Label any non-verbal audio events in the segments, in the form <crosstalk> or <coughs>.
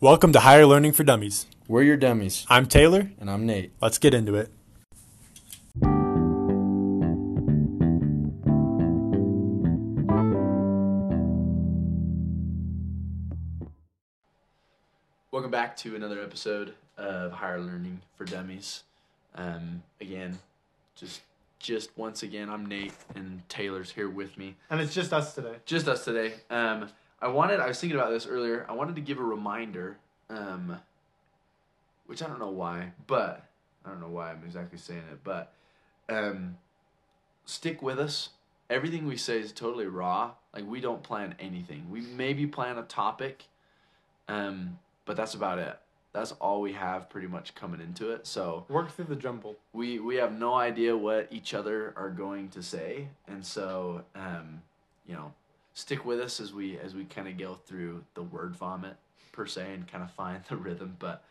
Welcome to Higher Learning for Dummies. We're your dummies, I'm Taylor. and I'm Nate. Let's get into it. Welcome back to another episode of Higher Learning for Dummies. Um, again, just just once again, I'm Nate and Taylor's here with me. And it's just us today. Just us today. Um, I wanted. I was thinking about this earlier. I wanted to give a reminder, um, which I don't know why, but I don't know why I'm exactly saying it, but um, stick with us. Everything we say is totally raw. Like we don't plan anything. We maybe plan a topic, um, but that's about it. That's all we have pretty much coming into it. So Work through the jumble. we we have no idea what each other are going to say, and so um, you know, stick with us as we as we kind of go through the word vomit per se and kind of find the rhythm. But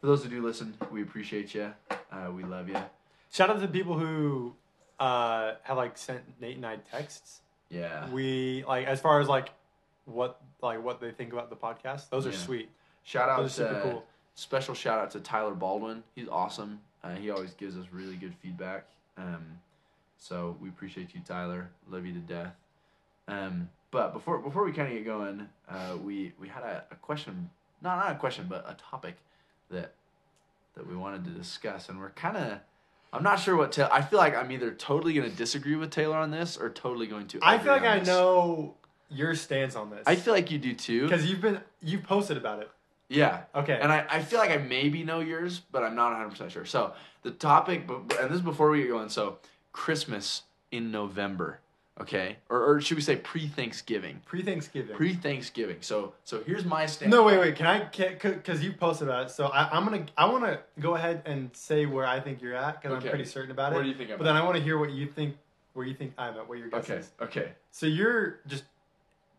for those who do listen, we appreciate you. Uh, we love you. Shout out to the people who uh, have like sent Nate and I texts. Yeah. We like as far as like what like what they think about the podcast. Those are Yeah. sweet. Shout out Those to cool. special shout out to Tyler Baldwin. He's awesome. Uh, he always gives us really good feedback. Um, so we appreciate you, Tyler. Love you to death. Um, but before before we kind of get going, uh, we we had a, a question, not not a question, but a topic that that we wanted to discuss, and we're kind of. I'm not sure what Taylor. I feel like I'm either totally going to disagree with Taylor on this or totally going to. I feel like I this. know your stance on this. I feel like you do too. because you've been you've posted about it. Yeah. Okay. And I, I feel like I maybe know yours, but I'm not 100% sure. So, the topic, and this is before we get going. So, Christmas in November, okay? Or, or should we say pre Thanksgiving? Pre Thanksgiving. Pre Thanksgiving. So, so here's my stand. No, wait, wait. Can I? Because you posted about it, so I, I'm gonna. I want to go ahead and say where I think you're at because Okay. I'm pretty certain about it. Where do you think I'm But then I want to hear what you think. Where you think I'm at? What your guess Okay, is. okay. So you're just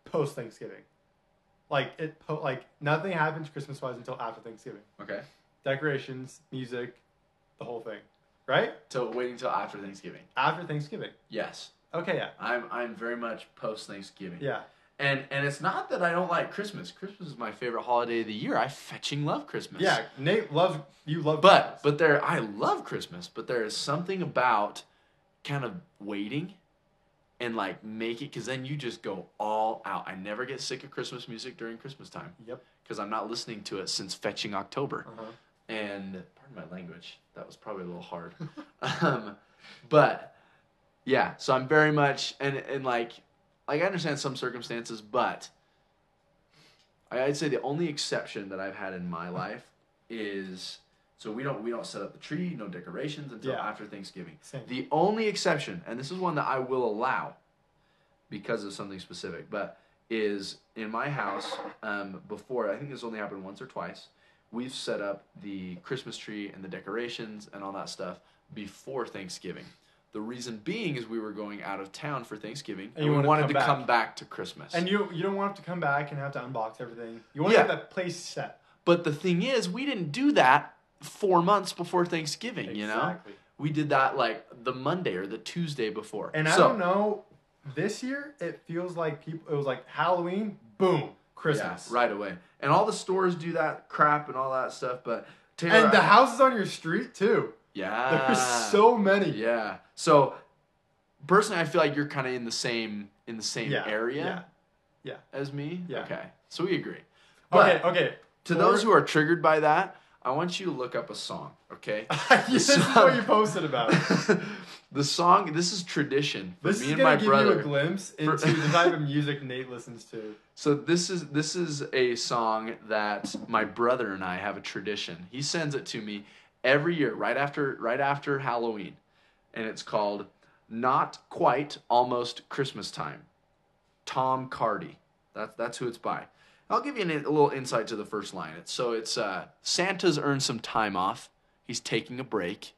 post Thanksgiving, like it. Po- like nothing happens Christmas wise until after Thanksgiving. Okay. Decorations, music, the whole thing, right? So, waiting until after Thanksgiving. After Thanksgiving. Yes. Okay, yeah, I'm, I'm very much post Thanksgiving. yeah. And, and it's not that I don't like Christmas. Christmas is my favorite holiday of the year. I fetching love Christmas. Yeah, Nate love you love But Christmas. but there I love Christmas, but there is something about kind of waiting and like make it because then you just go all out. I never get sick of Christmas music during Christmas time yep. because I'm not listening to it since fetching October. Uh-huh. And pardon my language, that was probably a little hard. <laughs> um, but yeah, so I'm very much and and like like I understand some circumstances, but I'd say the only exception that I've had in my <laughs> life is so we don't we don't set up the tree, no decorations until Yeah. after Thanksgiving. Same. The only exception, and this is one that I will allow because of something specific, but is in my house um, before. I think this only happened once or twice. We've set up the Christmas tree and the decorations and all that stuff before Thanksgiving. The reason being is we were going out of town for Thanksgiving, and, you we wanted to come to back. come back to Christmas. And you you don't want to come back and have to unbox everything. You want Yeah. to have that place set. But the thing is, we didn't do that four months before Thanksgiving. You know, we did that like the Monday or the Tuesday before. And I don't know, this year it feels like people. It was like Halloween, boom, Christmas, Yeah, right away. And all the stores do that crap and all that stuff. But Taylor, And the I- houses on your street too. Yeah, There's so many. yeah. So personally, I feel like you're kind of in the same in the same Yeah, area yeah, yeah. as me. Yeah. Okay, so we agree. But okay, okay. to those who are triggered by that, I want you to look up a song. Okay. <laughs> this is what you posted about. <laughs> the song. This is tradition for This me is and my give brother. you a glimpse into the <laughs> type of music Nate listens to. So this is this is a song that my brother and I have a tradition. He sends it to me every year, right after right after Halloween, and it's called "Not Quite Almost Christmas Time." Tom Cardy. That's that's who it's by. I'll give you an, a little insight to the first line. It's so it's uh, Santa's earned some time off. He's taking a break.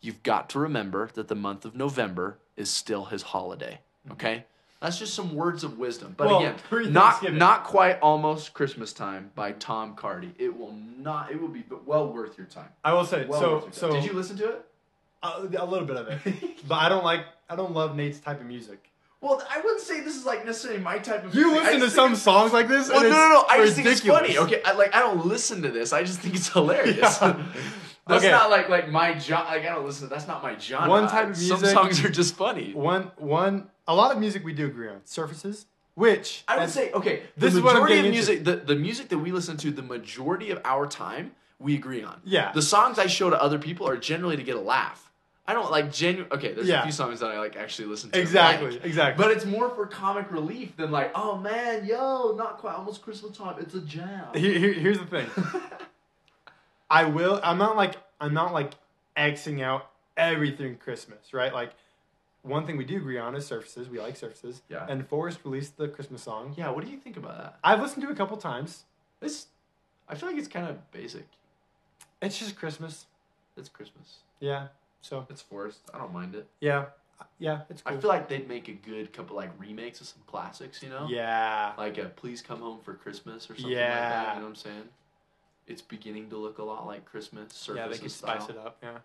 You've got to remember that the month of November is still his holiday. Okay, that's just some words of wisdom. But Well, again, not not quite almost Christmas time by Tom Cardy. It will not. It will be well worth your time. I will say Well so. worth your time. So did you listen to it? a, a little bit of it, <laughs> but I don't like. I don't love Nate's type of music. Well, I wouldn't say this is like necessarily my type of. You music. Listen to some songs like this. Well, and no, no, no. I just think it's funny. Okay, I, like I don't listen to this. I just think it's hilarious. <laughs> Yeah. <laughs> that's Okay. not like like my genre. Like I don't listen. to That's not my genre. One type of music. Some songs are just funny. One, one, a lot of music we do agree on. Surfaces, which I would say okay. This is what I'm majority of getting into. music, the, the music that we listen to, the majority of our time, we agree on. Yeah. The songs I show to other people are generally to get a laugh. I don't like genuine. Okay, there's Yeah. a few songs that I like actually listen to. and exactly, like. exactly. But it's more for comic relief than like, oh man, yo, not quite almost Christmas time. It's a jam. Here, here- here's the thing. <laughs> I will. I'm not like I'm not like xing out everything Christmas, right? Like one thing we do agree on is surfaces. We like surfaces. Yeah. And Forrest released the Christmas song. yeah, what do you think about that? I've listened to it a couple times. It's, I feel like it's kind of basic. It's just Christmas. It's Christmas. Yeah. So It's forced. I don't mind it. yeah, yeah, it's I feel like they'd make a good couple like remakes of some classics, you know? yeah. Like a Please Come Home for Christmas or something like Yeah. that. You know what I'm saying? It's beginning to look a lot like Christmas. Surface Yeah, they could style. spice it up. Yeah.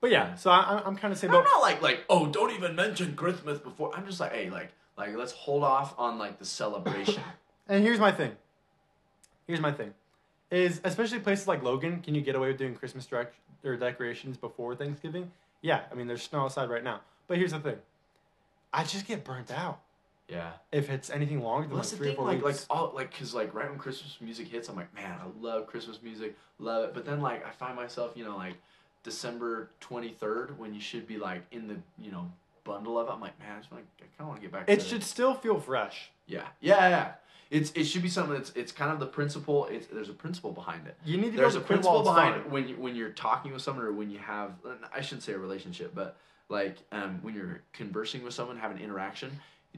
But yeah, so I, I'm kind of saying, I'm not like like oh don't even mention Christmas before. I'm just like hey like like let's hold off on like the celebration. <laughs> And here's my thing. Here's my thing. Is especially places like Logan, can you get away with doing Christmas direct, or decorations before Thanksgiving? Yeah, I mean there's snow outside right now. But here's the thing. I just get burnt out yeah. if it's anything longer than Well, like three or thing, four like, like all, like, cause like right when Christmas music hits, I'm like, man, I love Christmas music, love it. But then like I find myself, you know, like December 23rd when you should be like in the, you know, bundle of it. I'm like, man, I just want, I kind of want to get back. it to should still feel fresh. Yeah, yeah, yeah. It's it should be something that's it's kind of the principle. It's there's a principle behind it. You need to There's a principle behind fun. when you when you're talking with someone or when you have I shouldn't say a relationship, but like um, when you're conversing with someone, have an interaction.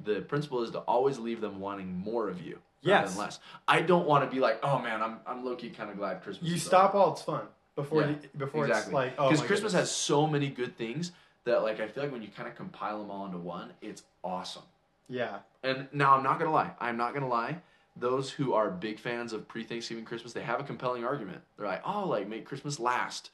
The principle is to always leave them wanting more of you rather Yes. than less. I don't want to be like, oh man, I'm I'm low key kind of glad Christmas. You stop over." while it's fun before Yeah, the, before it's like oh because Christmas goodness. has so many good things that like I feel like when you kind of compile them all into one, it's awesome. yeah And now I'm not gonna lie. I'm not gonna lie. Those who are big fans of pre-Thanksgiving Christmas, they have a compelling argument. They're like, "Oh, like make Christmas last."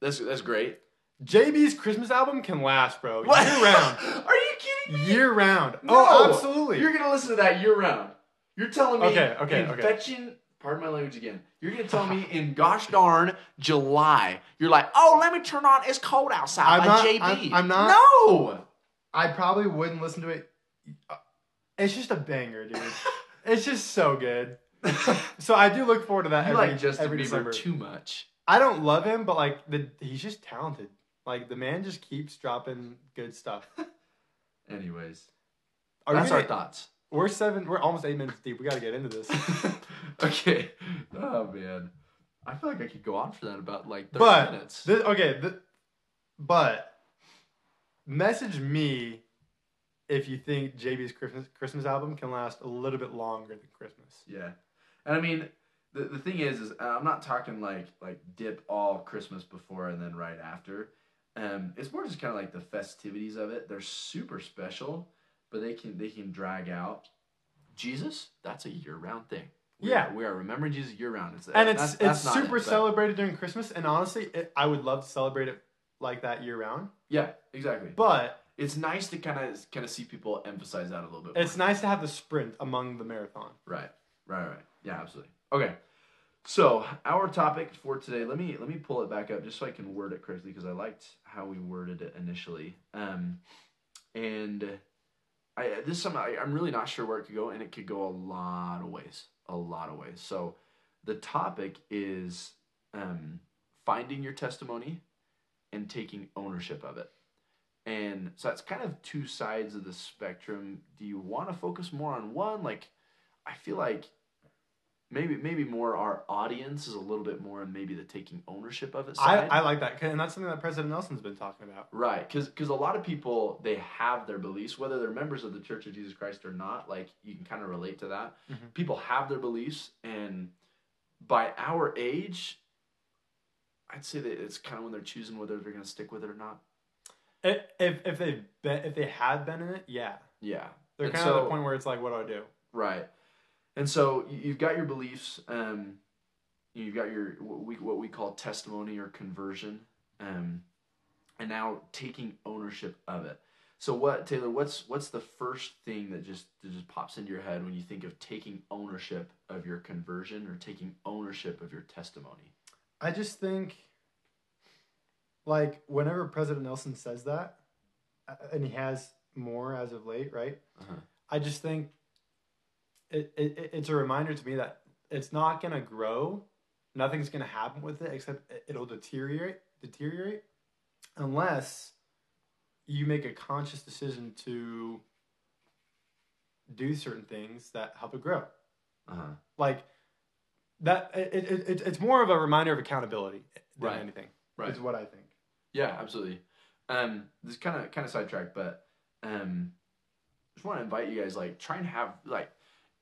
That's that's great. JB's Christmas album can last, bro, year What? round, <laughs> are you kidding me? year round. No. oh, absolutely. You're gonna listen to that year round. You're telling me Okay, okay, okay. fetching pardon my language again. You're gonna tell me in gosh darn July, you're like, oh, let me turn on It's Cold Outside I'm by not- JB. I'm- I'm not- No. I probably wouldn't listen to it. Uh, it's just a banger, dude. <laughs> it's just so good. So I do look forward to that You every, like Justin every Bieber December. too much. I don't love him, but like the he's just talented. Like the man just keeps dropping good stuff. <laughs> Anyways, Are that's gonna- our thoughts. We're seven. We're almost eight minutes deep. We got to get into this. <laughs> okay. Oh man. I feel like I could go on for that about like 30 but minutes. thi- okay, thi- but message me if you think JB's Christmas Christmas album can last a little bit longer than Christmas. yeah. And I mean, the, the thing is, is I'm not talking like like dip all Christmas before and then right after. Um, it's more just kind of like the festivities of it. They're super special, but they can they can drag out. Jesus, that's a year round thing. We Yeah. are, we are remembering Jesus year round. It's and it's that's- it's that's super it, celebrated during Christmas. And honestly, it, I would love to celebrate it like that year round. Yeah, exactly. But it's nice to kind of kind of see people emphasize that a little bit. it's more. nice to have the sprint among the marathon. Right, right, right. Yeah, absolutely. Okay, so our topic for today. Let me let me pull it back up just so I can word it correctly because I liked how we worded it initially. Um, and I this is something I, I'm really not sure where it could go, and it could go a lot of ways, a lot of ways. So the topic is um, finding your testimony and taking ownership of it. And so that's kind of two sides of the spectrum. Do you want to focus more on one? Like, I feel like maybe maybe more our audience is a little bit more on maybe the taking ownership of it I, side. I like that, and that's something that President Nelson's been talking about. Right, because a lot of people they have their beliefs, whether they're members of the Church of Jesus Christ or not. Like you can kind of relate to that. Mhm. People have their beliefs, and by our age, I'd say that it's kind of when they're choosing whether they're going to stick with it or not. If if, if they've been if they have been in it, yeah, Yeah, they're And kind of at the point where it's like, what do I do? Right. And so you- you've got your beliefs. Um, you've got your what we what we call testimony or conversion, um, and now taking ownership of it. So what Taylor? What's what's the first thing that just that just pops into your head when you think of taking ownership of your conversion or taking ownership of your testimony? I just think, like, whenever President Nelson says that, and he has more as of late, right? Uh-huh. I just think it, it it's a reminder to me that it's not gonna grow. Nothing's gonna happen with it except it- it'll deteriorate, deteriorate, unless you make a conscious decision to do certain things that help it grow. Uh-huh. Like that, it, it, it, it's more of a reminder of accountability than Right. anything. Right. Is what I think. Yeah, absolutely. Um, this kind of kind of sidetracked, but um, just want to invite you guys like try and have like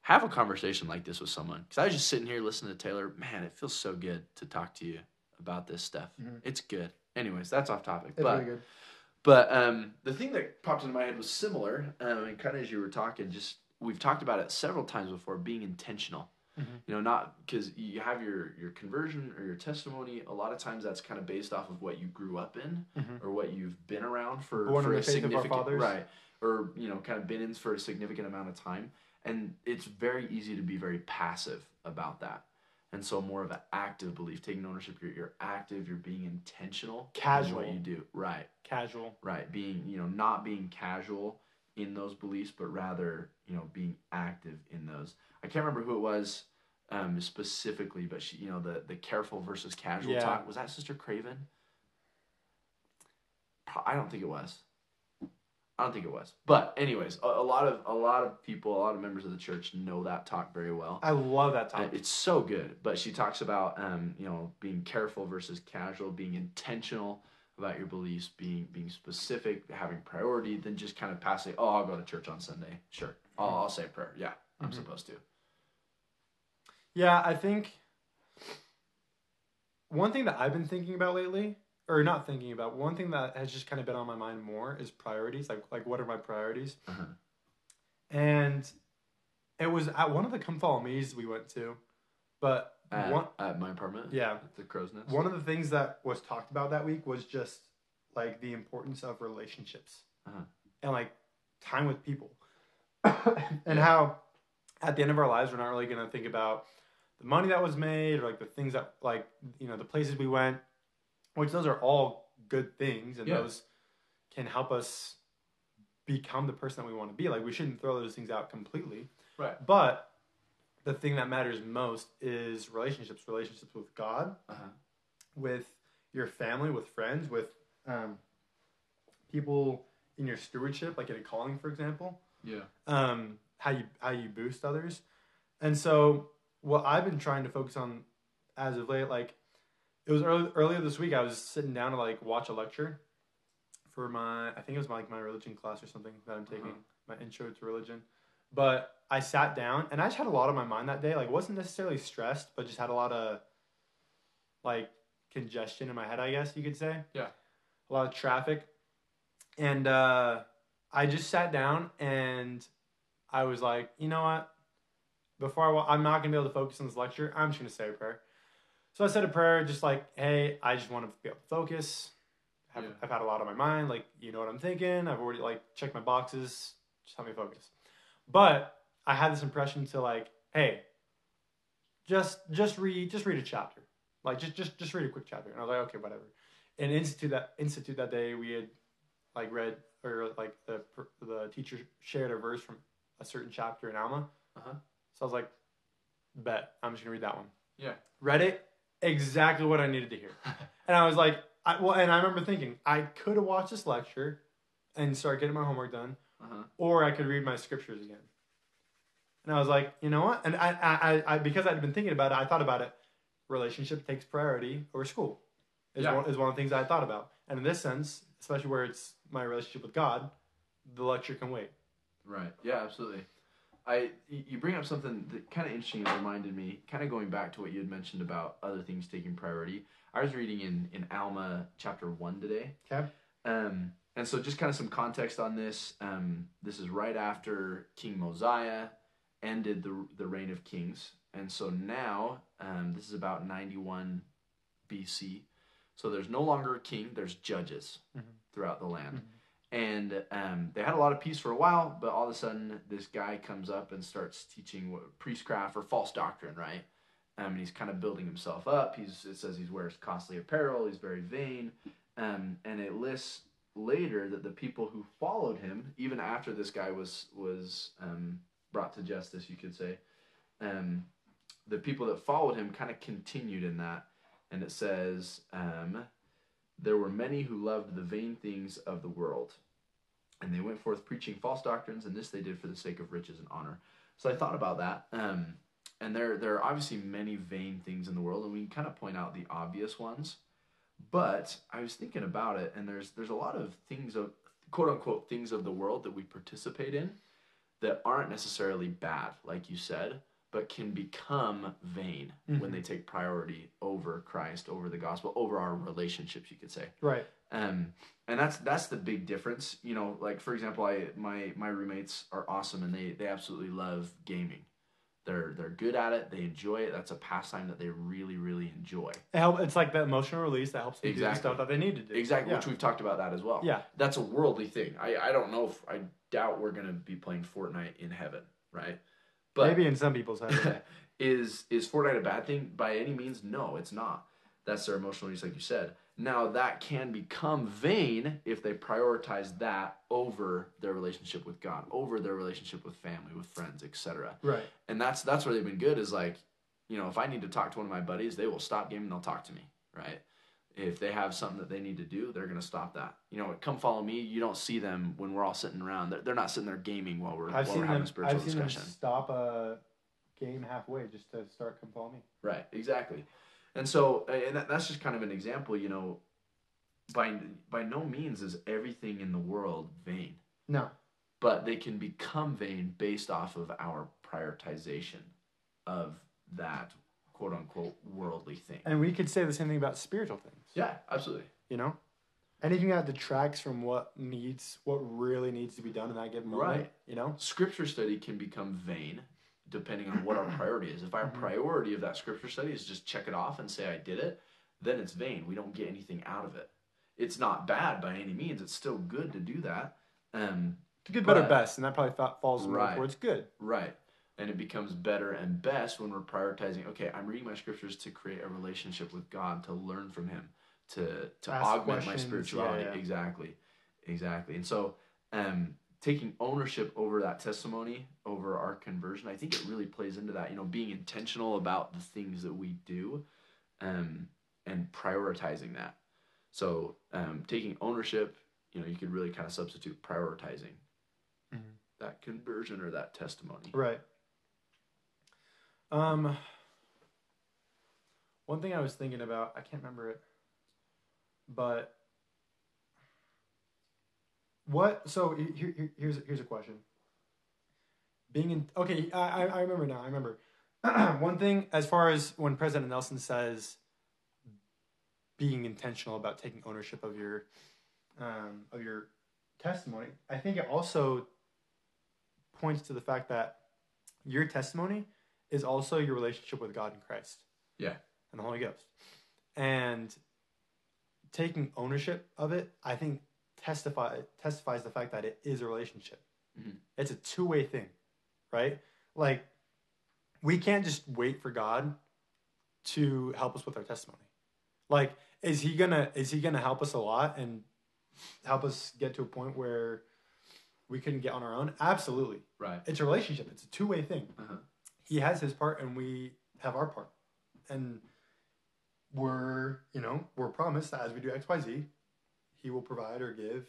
have a conversation like this with someone because I was just sitting here listening to Taylor. Man, it feels so good to talk to you about this stuff. Mhm. It's good. Anyways, that's off topic. It's but really good. but um, the thing that popped into my head was similar, um, and kind of as you were talking, just we've talked about it several times before, being intentional. Mhm. You know, not because you have your your conversion or your testimony. A lot of times, that's kind of based off of what you grew up in Mhm. or what you've been around for Born in for the a faith of our significant fathers. right, or you know, kind of been in for a significant amount of time. And it's very easy to be very passive about that. And so more of an active belief, taking ownership. You're, you're active. You're being intentional. in Casual. what you do. Right. Casual. Right, being you know not being casual in those beliefs, but rather you know being active in those. I can't remember who it was um, specifically, but she you know the the careful versus casual Yeah. talk was that Sister Craven. I don't think it was. I don't think it was. But anyways, a, a lot of a lot of people, a lot of members of the church know that talk very well. I love that talk. It's so good, but she talks about um, you know being careful versus casual, being intentional about your beliefs, being being specific, having priority, than just kind of passing. Oh, I'll go to church on Sunday. Sure, I'll, I'll say prayer. Yeah, I'm Mhm. supposed to. Yeah, I think one thing that I've been thinking about lately, or not thinking about, one thing that has just kind of been on my mind more is priorities. Like, like what are my priorities? Uh-huh. And it was at one of the come follow me's we went to, but At, one at my apartment. yeah, the crow's nest. one of the things that was talked about that week was just like the importance of relationships Uh-huh. and like time with people <coughs> and how at the end of our lives we're not really going to think about the money that was made or like the things that like you know the places we went which those are all good things and Yeah. those can help us become the person that we want to be like we shouldn't throw those things out completely Right. but the thing that matters most is relationships relationships with god Uh-huh. with your family, with friends, with um, people in your stewardship, like in a calling, for example. Yeah. Um, how you how you boost others, and so what I've been trying to focus on as of late, like it was early, earlier this week, I was sitting down to like watch a lecture for my I think it was my, like my religion class or something that I'm taking, Uh-huh. my intro to religion. But I sat down and I just had a lot on my mind that day. Like wasn't necessarily stressed, but just had a lot of like congestion in my head, I guess you could say. Yeah. A lot of traffic. And uh, I just sat down and I was like, you know what? Before I, wa- I'm not going to be able to focus on this lecture. I'm just going to say a prayer. So I said a prayer, just like, hey, I just want to be able to focus. I've, Yeah. I've had a lot on my mind. Like, you know what I'm thinking. I've already like checked my boxes. Just help me focus. But I had this impression to like, hey, just just read just read a chapter. Like just just just read a quick chapter. And I was like, okay, whatever. And institute that institute that day we had like read or like the the teacher shared a verse from a certain chapter in Alma. Uh-huh. So I was like, bet I'm just gonna read that one. Yeah. Read it exactly what I needed to hear. <laughs> And I was like, I, well, and I remember thinking I could have watched this lecture and start getting my homework done, Uh-huh. or I could read my scriptures again. And I was like, you know what? And I, I, I, I because I'd been thinking about it, I thought about it. Relationship takes priority over school. Is, Yeah. one, is one of the things I thought about. And in this sense, especially where it's my relationship with God, the lecture can wait. Right. Yeah, absolutely. I you bring up something that kind of interesting reminded me, kind of going back to what you had mentioned about other things taking priority. I was reading in in Alma chapter one today. Okay. Um, and so just kind of some context on this. Um, this is right after King Mosiah ended the the reign of kings, and so now um, this is about ninety one BC. So there's no longer a king. There's judges Mhm. throughout the land. Mhm. And um, they had a lot of peace for a while, but all of a sudden, this guy comes up and starts teaching what, priestcraft or false doctrine, right? Um, and he's kind of building himself up. He's it says he wears costly apparel. He's very vain, um, and it lists later that the people who followed him, even after this guy was was um, brought to justice, you could say, um, the people that followed him kind of continued in that, and it says. Um, there were many who loved the vain things of the world, and they went forth preaching false doctrines, and this they did for the sake of riches and honor. So I thought about that. Um, and there, there are obviously many vain things in the world, and we can kind of point out the obvious ones. But I was thinking about it, and there's there's a lot of things of quote unquote things of the world that we participate in that aren't necessarily bad, like you said, but can become vain Mhm. when they take priority over Christ, over the gospel, over our relationships, you could say. Right. Um, and that's that's the big difference. You know, like for example, I my my roommates are awesome and they they absolutely love gaming. They're they're good at it. They enjoy it. That's a pastime that they really really enjoy. It help, it's like the emotional release that helps them do the Exactly. stuff that they need to do. Exactly, Yeah. which we've talked about that as well. Yeah. That's a worldly thing. I I don't know if I doubt we're gonna be playing Fortnite in heaven, right? But Maybe in some people's heads. <laughs> is is Fortnite a bad thing? By any means, no, it's not. That's their emotional use, like you said. Now that can become vain if they prioritize that over their relationship with God, over their relationship with family, with friends, etc. right. And that's that's where they've been good. Is like, you know, if I need to talk to one of my buddies, they will stop gaming. They'll talk to me, right? If they have something that they need to do, they're gonna stop that. You know, come follow me. You don't see them when we're all sitting around. They're, they're not sitting there gaming while we're I've while seen we're having them. a spiritual I've seen discussion. them stop a game halfway just to start come follow me. Right, exactly. And so, and that, that's just kind of an example, you know, by by no means is everything in the world vain, No. but they can become vain based off of our prioritization of that quote unquote worldly thing. And we could say the same thing about spiritual things. Yeah, absolutely. You know, anything that detracts from what needs, what really needs to be done in that given moment. Right. You know. Scripture study can become vain depending on what our <clears throat> priority is. If our Mhm. priority of that scripture study is just check it off and say I did it, then it's vain. We don't get anything out of it. It's not bad by any means. It's still good to do that. Um, Good, better, best, and that probably fa- falls more Right. towards good. Right. And it becomes better and best when we're prioritizing, okay, I'm reading my scriptures to create a relationship with God, to learn from him, to to Ask augment my spirituality. yeah, yeah. Exactly. Exactly. And so um taking ownership over that testimony, over our conversion, I think it really plays into that, you know, being intentional about the things that we do um and prioritizing that. So um taking ownership, you know, you could really kind of substitute prioritizing Mhm. that conversion or that testimony. Right. Um. One thing I was thinking about, I can't remember it, but what? So he- here, here- here's here's a question. Being in okay, I I- I remember now. I remember <clears throat> one thing as far as when President Nelson says being intentional about taking ownership of your um, of your testimony. I think it also points to the fact that your testimony is also your relationship with God and Christ. Yeah. And the Holy Ghost. And taking ownership of it, I think testify testifies the fact that it is a relationship. Mhm. It's a two-way thing, right? Like we can't just wait for God to help us with our testimony. Like is he going to is he going to help us a lot and help us get to a point where we couldn't get on our own? Absolutely. Right. It's a relationship. It's a two-way thing. Uh-huh. He has his part and we have our part. And we're, you know, we're promised that as we do XYZ, he will provide or give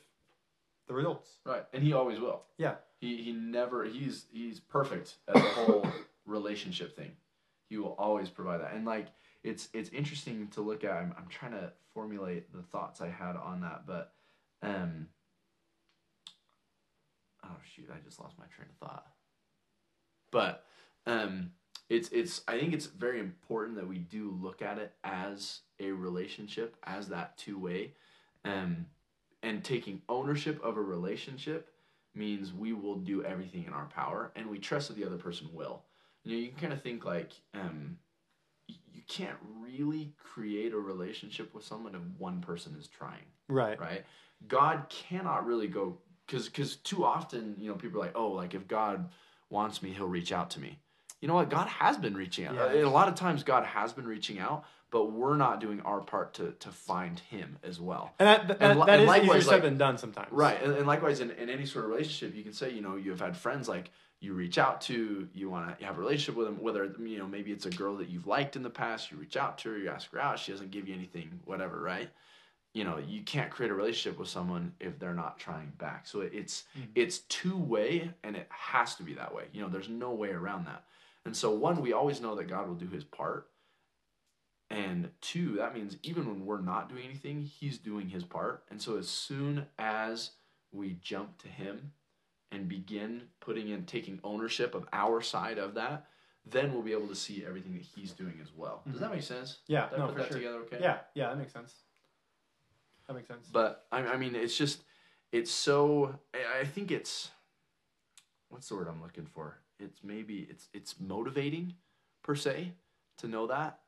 the results. Right. And he always will. Yeah. He he never he's he's perfect at the whole <coughs> relationship thing. He will always provide that. And like it's it's interesting to look at. I'm I'm trying to formulate the thoughts I had on that, but um oh shoot, I just lost my train of thought. But um it's it's I think it's very important that we do look at it as a relationship, as that two way. Um and taking ownership of a relationship means we will do everything in our power and we trust that the other person will. You know, you can kind of think like um you can't really create a relationship with someone if one person is trying Right. right? God cannot really go because because too often you know people are like oh like if God wants me he'll reach out to me. You know what? God has been reaching out. Yeah. A lot of times God has been reaching out, but we're not doing our part to to find Him as well. And that, that, And that and is easier said like- than done sometimes. Right. And, and likewise, in, in any sort of relationship, you can say, you know, you've had friends like you reach out to, you want to have a relationship with them, whether, you know, maybe it's a girl that you've liked in the past, you reach out to her, you ask her out, she doesn't give you anything, whatever, right? You know, you can't create a relationship with someone if they're not trying back. So it's Mhm. it's two way and it has to be that way. You know, there's no way around that. And so one, we always know that God will do his part. And two, that means even when we're not doing anything, he's doing his part. And so as soon as we jump to him and begin putting in taking ownership of our side of that, then we'll be able to see everything that he's doing as well. Does that mm-hmm. make sense? Yeah, Did no, put for that sure. together okay? Yeah, yeah, that makes sense. That makes sense. But I, I mean, it's just, it's so. I- I think it's, what's the word I'm looking for? It's maybe it's it's motivating, per se, to know that,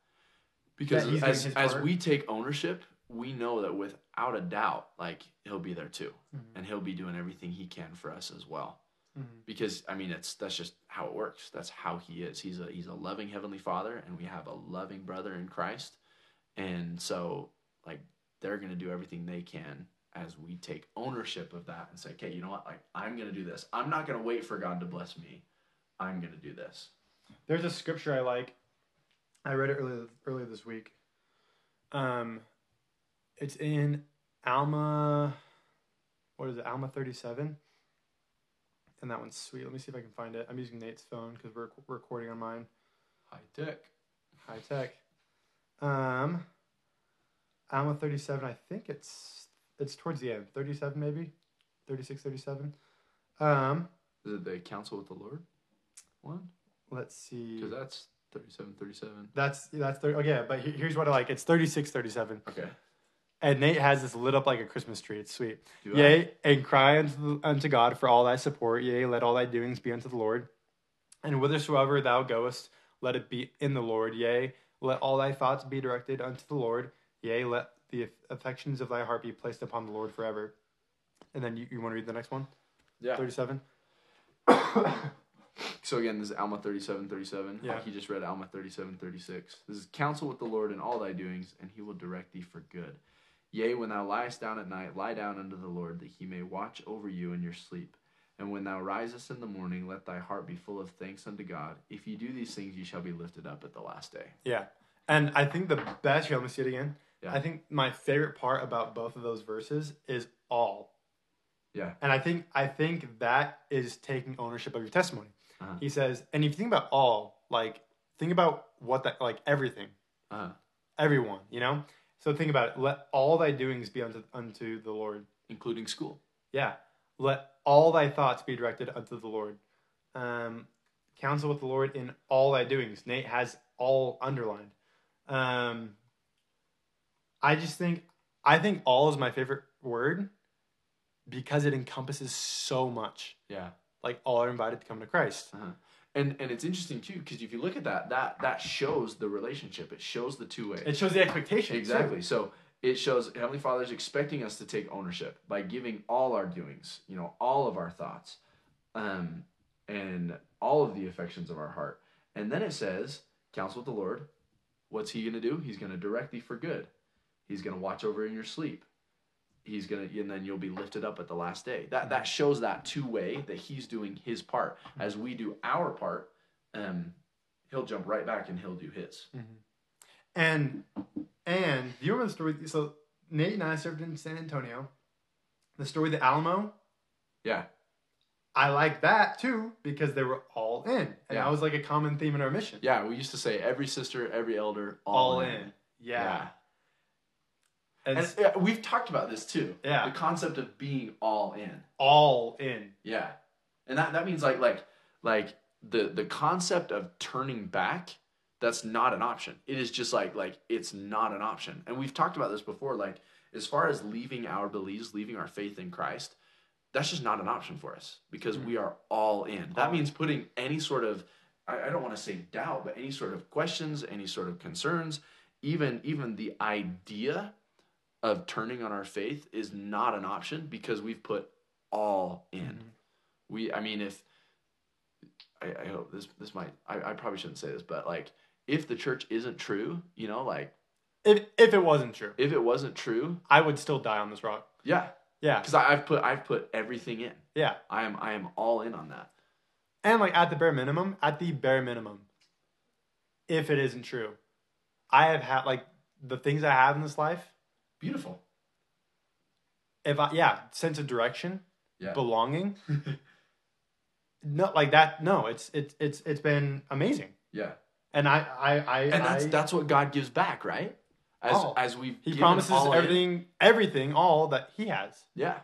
because as as part? we take ownership, we know that without a doubt, like he'll be there too, Mhm. and he'll be doing everything he can for us as well. Mhm. Because I mean, it's that's just how it works. That's how he is. He's a he's a loving heavenly Father, and we have a loving brother in Christ, and so like they're going to do everything they can as we take ownership of that and say, okay, you know what? Like, I'm going to do this. I'm not going to wait for God to bless me. I'm going to do this. There's a scripture I like. I read it earlier earlier this week. Um, it's in Alma. What is it? Alma thirty seven. And that one's sweet. Let me see if I can find it. I'm using Nate's phone because we're recording on mine. High tech. High tech. Um, Alma thirty seven. I think it's it's towards the end. Thirty seven maybe. 36, 37. Um, Is it the counsel with the Lord one? let's see. Because that's 37, 37. That's that's thir- okay. But he- here's what I like. It's 36, 37. Okay. And Nate has this lit up like a Christmas tree. It's sweet. Do I? Yea, and cry unto, unto God for all thy support. Yea, let all thy doings be unto the Lord. And whithersoever thou goest, let it be in the Lord. Yea, let all thy thoughts be directed unto the Lord. Yea, let the aff- affections of thy heart be placed upon the Lord forever. And then you, you want to read the next one? Yeah. 37? <coughs> So again, this is Alma 37, 37. Yeah. He just read Alma 37, 36. This is counsel with the Lord in all thy doings, and he will direct thee for good. Yea, when thou liest down at night, lie down unto the Lord, that he may watch over you in your sleep. And when thou risest in the morning, let thy heart be full of thanks unto God. If you do these things, you shall be lifted up at the last day. Yeah. And I think the best, here, let me see it again. Yeah. I think my favorite part about both of those verses is all. Yeah. And I think I think that is taking ownership of your testimony. Uh-huh. He says, and if you think about all, like think about what that like everything, Uh, everyone, you know? So think about it. Let all thy doings be unto unto the Lord. including school. Yeah. Let all thy thoughts be directed unto the Lord. Um, counsel with the Lord in all thy doings. Nate has all underlined. Um, I just think, I think all is my favorite word because it encompasses so much. Yeah. Like all are invited to come to Christ. Uh-huh. And and it's interesting too because if you look at that, that that shows the relationship. It shows the two way. It shows the expectation. too. Exactly. So it shows Heavenly Father is expecting us to take ownership by giving all our doings, you know, all of our thoughts, um, and all of the affections of our heart. And then it says, counsel with the Lord. What's He going to do? He's going to direct thee for good. He's going to watch over in your sleep. He's gonna, and then you'll be lifted up at the last day. That mm-hmm. that shows that two way that He's doing His part. Mm-hmm. As we do our part, um, He'll jump right back and He'll do His. Mm-hmm. And and do you remember the story? So Nate and I served in San Antonio. The story of the Alamo. Yeah. I like that too because they were all in, and Yeah. that was like a common theme in our mission. Yeah, we used to say every sister, every elder, all, all, in. Yeah. Yeah. And, And yeah, we've talked about this too. Yeah. The concept of being all in. all in. Yeah. And that, that means like like like the the concept of turning back, that's not an option. It is just like like it's not an option. And we've talked about this before, like as far as leaving our beliefs, leaving our faith in Christ, that's just not an option for us because mm. we are all in. That means putting any sort of I, I don't want to say doubt, but any sort of questions, any sort of concerns, even even the idea of turning on our faith is not an option because we've put all in. Mhm. We, I mean, if I, I hope this this might I, I probably shouldn't say this, but like if the church isn't true, you know, like If if it wasn't true, if it wasn't true, I would still die on this rock. yeah, Yeah, because I've put I've put everything in. yeah. I am I am all in on that. And like at the bare minimum, at the bare minimum, if it isn't true, I have had like the things I have in this life. Beautiful. If I yeah, sense of direction, Yeah. belonging. <laughs> no, like that. No, it's it's it's it's been amazing. Yeah. And I I I And that's I- that's what God gives back, right? As All. as we've he promises all in. everything everything all that he has. Yeah.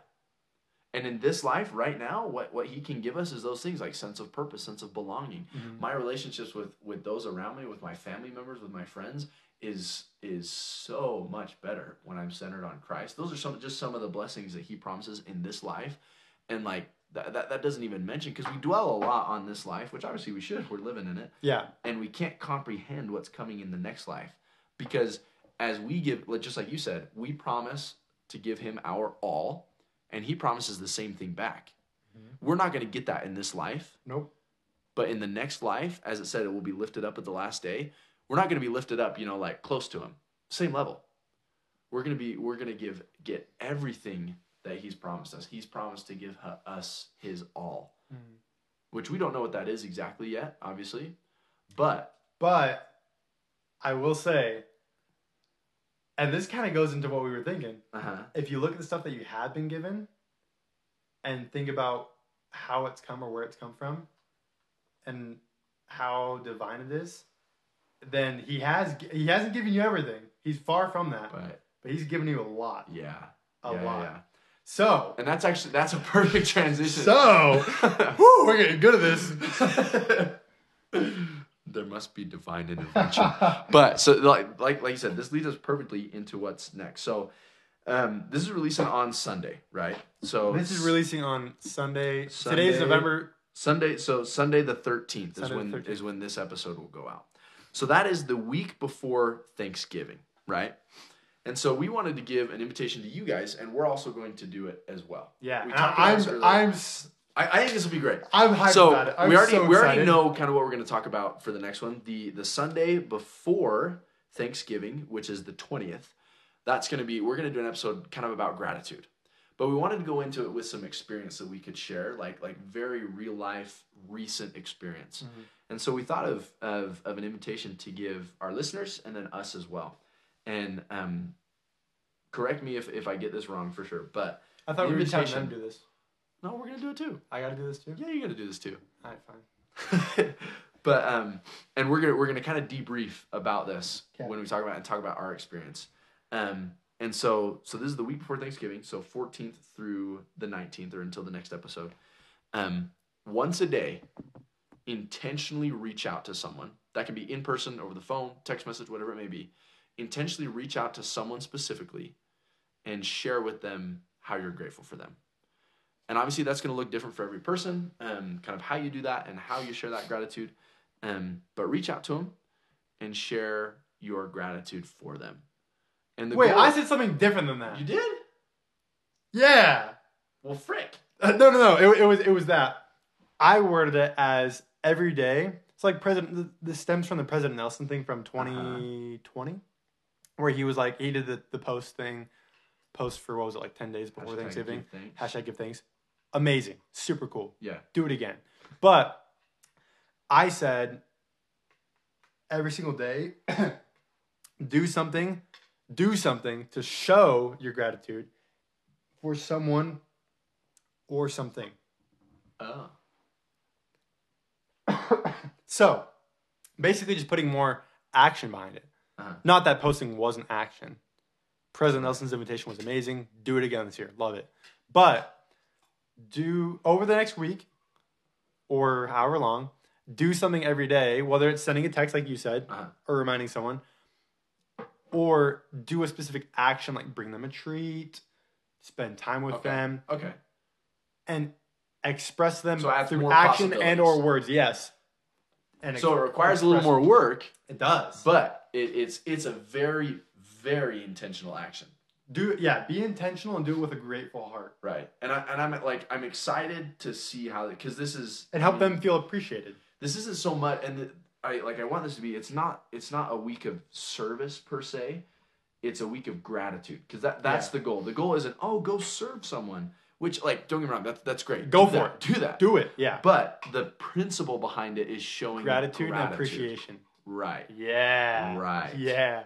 And in this life right now, what, what he can give us is those things like sense of purpose, sense of belonging. Mm-hmm. My relationships with with those around me, with my family members, with my friends is is so much better when I'm centered on Christ. Those are some just some of the blessings that he promises in this life. And like that that, that doesn't even mention because we dwell a lot on this life, which obviously we should. We're living in it Yeah. and we can't comprehend what's coming in the next life because as we give like just like you said we promise to give him our all and he promises the same thing back. We're not going to get that in this life. Nope. but in the next life as it said it will be lifted up at the last day we're not going to be lifted up you know like close to him. Same level. We're going to be we're going to give get everything that he's promised us. He's promised to give us his all. Mhm. which we don't know what that is exactly yet obviously. But But I will say, and this kind of goes into what we were thinking. uh-huh If you look at the stuff that you have been given, and think about how it's come or where it's come from, and how divine it is, then he has he hasn't given you everything. He's far from that, but but he's given you a lot, Yeah. a yeah, lot. yeah. So, And that's actually that's a perfect transition. so, <laughs> whew, we're getting good at this. <laughs> there must be divine intervention. <laughs> but so like like like you said, this leads us perfectly into what's next. So um, this is releasing on Sunday, right? So This is releasing on Sunday. Sunday. Today's November. Sunday. So Sunday the thirteenth is when 13th. is when this episode will go out. So that is the week before Thanksgiving, right? And so we wanted to give an invitation to you guys, and we're also going to do it as well. Yeah, We and talked about this I'm. I'm I, I think this will be great. I'm hyped so about it. I'm we already so we already know kind of what we're going to talk about for the next one. The the Sunday before Thanksgiving, which is the twentieth. That's going to be we're going to do an episode kind of about gratitude, but we wanted to go into it with some experience that we could share, like like very real life recent experience. Mhm. And so we thought of, of of an invitation to give our listeners and then us as well. And um, correct me if if I get this wrong for sure, but I thought we were invitation. them do this. No, we're going to do it too. I got to do this too. Yeah, you gotta do this too. All right, fine. <laughs> but um, and we're gonna we're gonna kind of debrief about this Okay. when we talk about and talk about our experience. Um, and so so this is the week before Thanksgiving, so 14th through the 19th, or until the next episode. Um, once a day, intentionally reach out to someone. That can be in person, over the phone, text message, whatever it may be. Intentionally reach out to someone specifically, and share with them how you're grateful for them. And obviously, that's going to look different for every person, um, kind of how you do that and how you share that gratitude. Um, but reach out to them and share your gratitude for them. And the Wait, goal- I said something different than that. you did? Yeah. Well, frick. Uh, no, no, no. It, it was it was that. I worded it as every day. It's like President. This stems from the President Nelson thing from 2020, where he was like he did the, the post thing, post for what was it like 10 days before Hashtag Thanksgiving. Hashtag give thanks. Amazing, super cool. Yeah. do it again. But I said every single day, <clears throat> do something, do something to show your gratitude for someone or something. Oh. <coughs> So basically, just putting more action behind it. Uh-huh. Not that posting wasn't action. President Nelson's invitation was amazing. Do it again this year. Love it. But do over the next week or however long, do something every day, whether it's sending a text like you said Uh-huh. or reminding someone, or do a specific action like bring them a treat, spend time with Okay. them, Okay. and express them So through action and or words. Yes. And So it requires a little more work, It does. but it, it's it's a very very intentional action. Do yeah, be intentional and do it with a grateful heart. Right. And I and I'm like I'm excited to see how because this is And help I mean, them feel appreciated. This isn't so much and the, I like I want this to be it's not it's not a week of service per se. It's a week of gratitude because that that's Yeah. the goal. The goal isn't oh go serve someone, which like don't get me wrong that's that's great. Go Do for that. Do that. Do it. Yeah. But the principle behind it is showing Gratitude, and appreciation. Right. Yeah. Right. Yeah.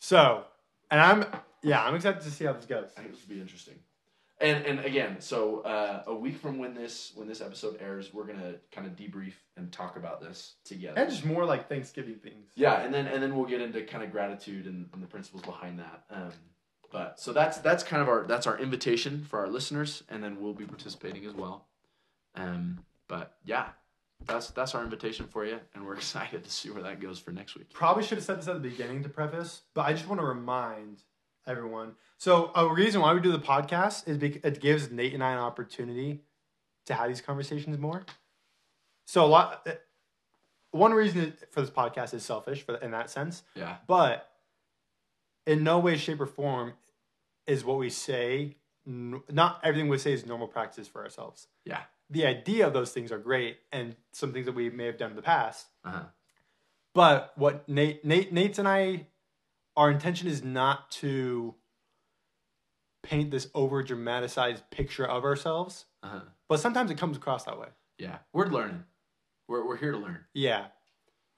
So, and I'm yeah, I'm excited to see how this goes. I think this will be interesting. And and again, so uh, a week from when this when this episode airs, we're gonna kind of debrief and talk about this together. And just more like Thanksgiving things. yeah, and then and then we'll get into kind of gratitude and, and the principles behind that. Um, but so that's that's kind of our that's our invitation for our listeners, and then we'll be participating as well. Um, but yeah, that's that's our invitation for you, and we're <laughs> excited to see where that goes for next week. Probably should have said this at the beginning to preface, but I just want to remind everyone. So, a reason why we do the podcast is because it gives Nate and I an opportunity to have these conversations more. So, a lot. eh, One reason for this podcast is selfish, for in that sense, Yeah, but in no way, shape, or form is what we say. Not everything we say is normal practice for ourselves. yeah, The idea of those things are great, and some things that we may have done in the past. uh-huh. But what Nate, Nate, Nate's and I, our intention is not to paint this over dramatized picture of ourselves. Uh-huh. But sometimes it comes across that way. yeah. We're learning. We're we're here to learn. Yeah,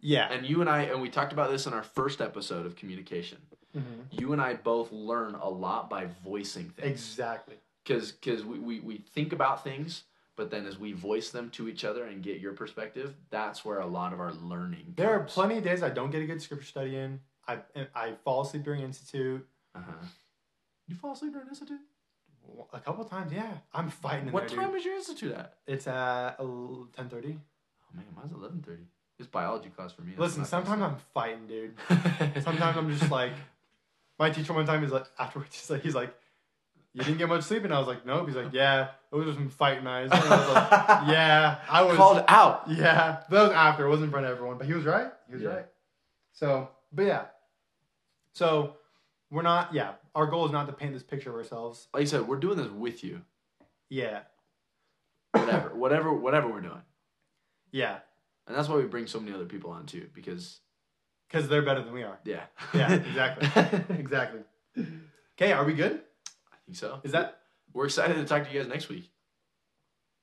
yeah. And you and I, and we talked about this in our first episode of communication. You and I both learn a lot by voicing things. Exactly. Because because we, we, we think about things, but then as we voice them to each other and get your perspective, that's where a lot of our learning There are plenty of days I don't get a good scripture study in. I I fall asleep during institute Uh-huh. You fall asleep during institute? a couple times. Yeah, I'm fighting. In What there, time dude. is your institute at? It's at ten thirty. Oh man, mine's eleven thirty. It's biology class for me. That's Listen, sometimes I'm fighting, dude. <laughs> Sometimes I'm just like, my teacher one time is like, afterwards, <laughs> he's like, he's like, you didn't get much sleep, and I was like, nope. He's like, yeah, it was some fight nights. And I was like, <laughs> yeah, I was called out. Yeah, that was after. It wasn't in front of everyone, but he was right. He was Yeah. right. So, but yeah, so we're not. Yeah, our goal is not to paint this picture of ourselves. Like you said, we're doing this with you. Yeah, Whatever, <coughs> whatever, whatever we're doing, yeah, and that's why we bring so many other people on too. Because because they're better than we are. yeah, Yeah, <laughs> exactly, exactly. Okay, are we good? I think so. Is that We're excited to talk to you guys next week.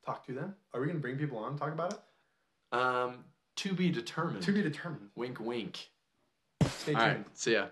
talk to them? Are we gonna bring people on and talk about it? Um, to be determined. To be determined. Wink, wink. Stay tuned. right. See ya.